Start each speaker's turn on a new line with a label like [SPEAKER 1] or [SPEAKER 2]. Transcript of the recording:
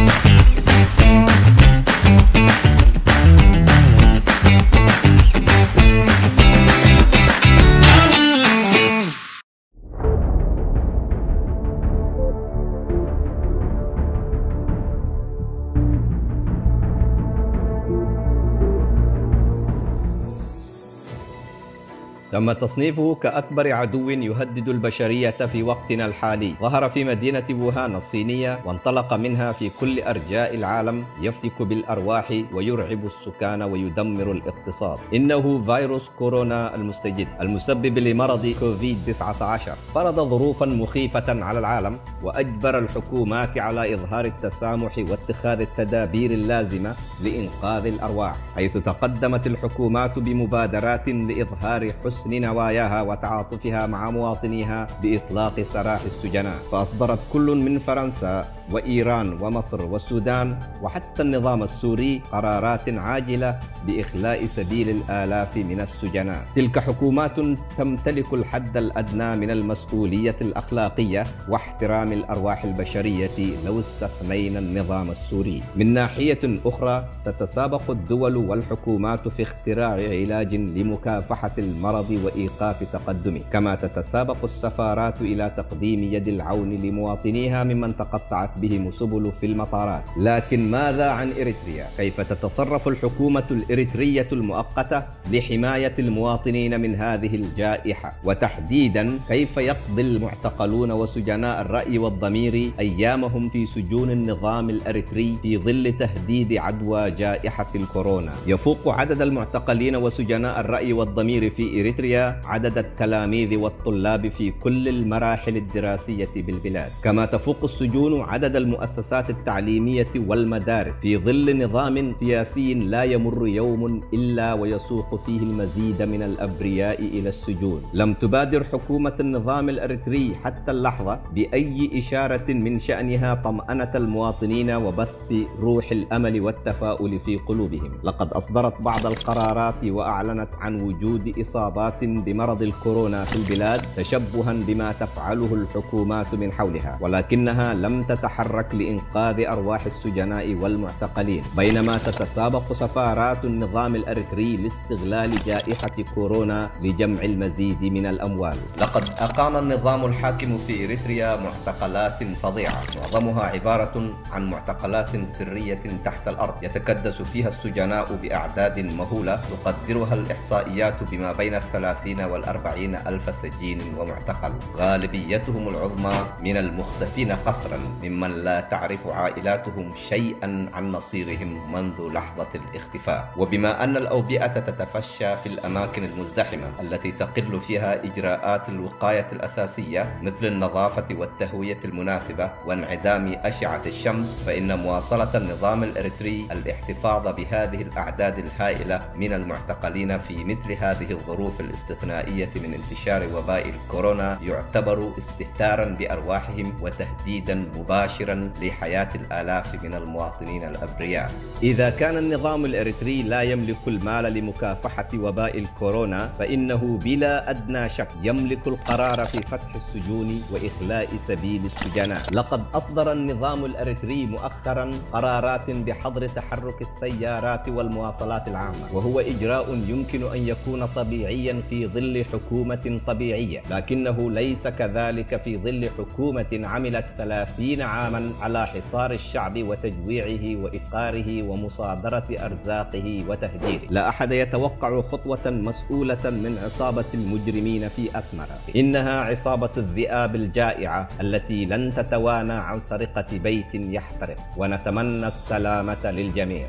[SPEAKER 1] Thank you. تم تصنيفه كأكبر عدو يهدد البشرية في وقتنا الحالي. ظهر في مدينة ووهان الصينية وانطلق منها في كل أرجاء العالم يفتك بالأرواح ويرعب السكان ويدمر الاقتصاد. إنه فيروس كورونا المستجد المسبب لمرض كوفيد 19 فرض ظروفا مخيفة على العالم. وأجبر الحكومات على إظهار التسامح واتخاذ التدابير اللازمة لإنقاذ الأرواح حيث تقدمت الحكومات بمبادرات لإظهار حسن نواياها وتعاطفها مع مواطنيها بإطلاق سراح السجناء. فأصدرت كل من فرنسا وإيران ومصر والسودان وحتى النظام السوري قرارات عاجلة بإخلاء سبيل الآلاف من السجناء. تلك حكومات تمتلك الحد الأدنى من المسؤولية الأخلاقية واحترام الأرواح البشرية لو استثنينا النظام السوري. من ناحية أخرى تتسابق الدول والحكومات في اختراع علاج لمكافحة المرض وإيقاف تقدمه. كما تتسابق السفارات إلى تقديم يد العون لمواطنيها ممن تقطعت بهم السبل في المطارات. لكن ماذا عن إريتريا؟ كيف تتصرف الحكومة الإريترية المؤقتة لحماية المواطنين من هذه الجائحة؟ وتحديدا كيف يقضي المعتقلون وسجناء الرأي والضمير أيامهم في سجون النظام الأريتري في ظل تهديد عدوى جائحة الكورونا. يفوق عدد المعتقلين وسجناء الرأي والضمير في إريتريا عدد التلاميذ والطلاب في كل المراحل الدراسية بالبلاد. كما تفوق السجون عدد المؤسسات التعليمية والمدارس في ظل نظام سياسي لا يمر يوم إلا ويسوق فيه المزيد من الأبرياء إلى السجون. لم تبادر حكومة النظام الأريتري حتى اللحظة بأي إشارة من شأنها طمأنة المواطنين وبث روح الأمل والتفاؤل في قلوبهم. لقد أصدرت بعض القرارات وأعلنت عن وجود إصابات بمرض الكورونا في البلاد تشبها بما تفعله الحكومات من حولها ولكنها لم تتحرك لإنقاذ أرواح السجناء والمعتقلين. بينما تتسابق سفارات النظام الأريتري لاستغلال جائحة كورونا لجمع المزيد من الأموال. لقد أقام النظام الحاكم في إريتريا معتقلات فظيعة. معظمها عبارة عن معتقلات سرية تحت الأرض يتكدس فيها السجناء بأعداد مهولة تقدرها الإحصائيات بما بين الثلاثين والأربعين ألف سجين ومعتقل. غالبيتهم العظمى من المختفين قسرا ممن لا تعرف عائلاتهم شيئا عن مصيرهم منذ لحظة الاختفاء. وبما أن الأوبئة تتفشى في الأماكن المزدحمة التي تقل فيها إجراءات الوقاية الأساسية مثل النظافة والتهوية المناسبة وانعدام أشعة الشمس فإن مواصلة النظام الإريتري الاحتفاظ بهذه الأعداد الهائلة من المعتقلين في مثل هذه الظروف الاستثنائية من انتشار وباء الكورونا يعتبر استهتارا بأرواحهم وتهديدا مباشرا لحياة الآلاف من المواطنين الأبرياء. إذا كان النظام الإريتري لا يملك المال لمكافحة وباء الكورونا فإنه بلا أدنى شك يملك القرار في فتح السجون وإخلاء سبيل السجناء لقد أصدر النظام الأريتري مؤخرا قرارات بحظر تحرك السيارات والمواصلات العامة وهو إجراء يمكن أن يكون طبيعيا في ظل حكومة طبيعية لكنه ليس كذلك في ظل حكومة عملت ثلاثين عاما على حصار الشعب وتجويعه وإفقاره ومصادرة أرزاقه وتهجيره. لا أحد يتوقع خطوة مسؤولة من عصابة المجرمين في أثمرة إنها عصابة الذئاب الجائعة التي لن تتوانى عن سرقة بيت يحترق. ونتمنى السلامة للجميع.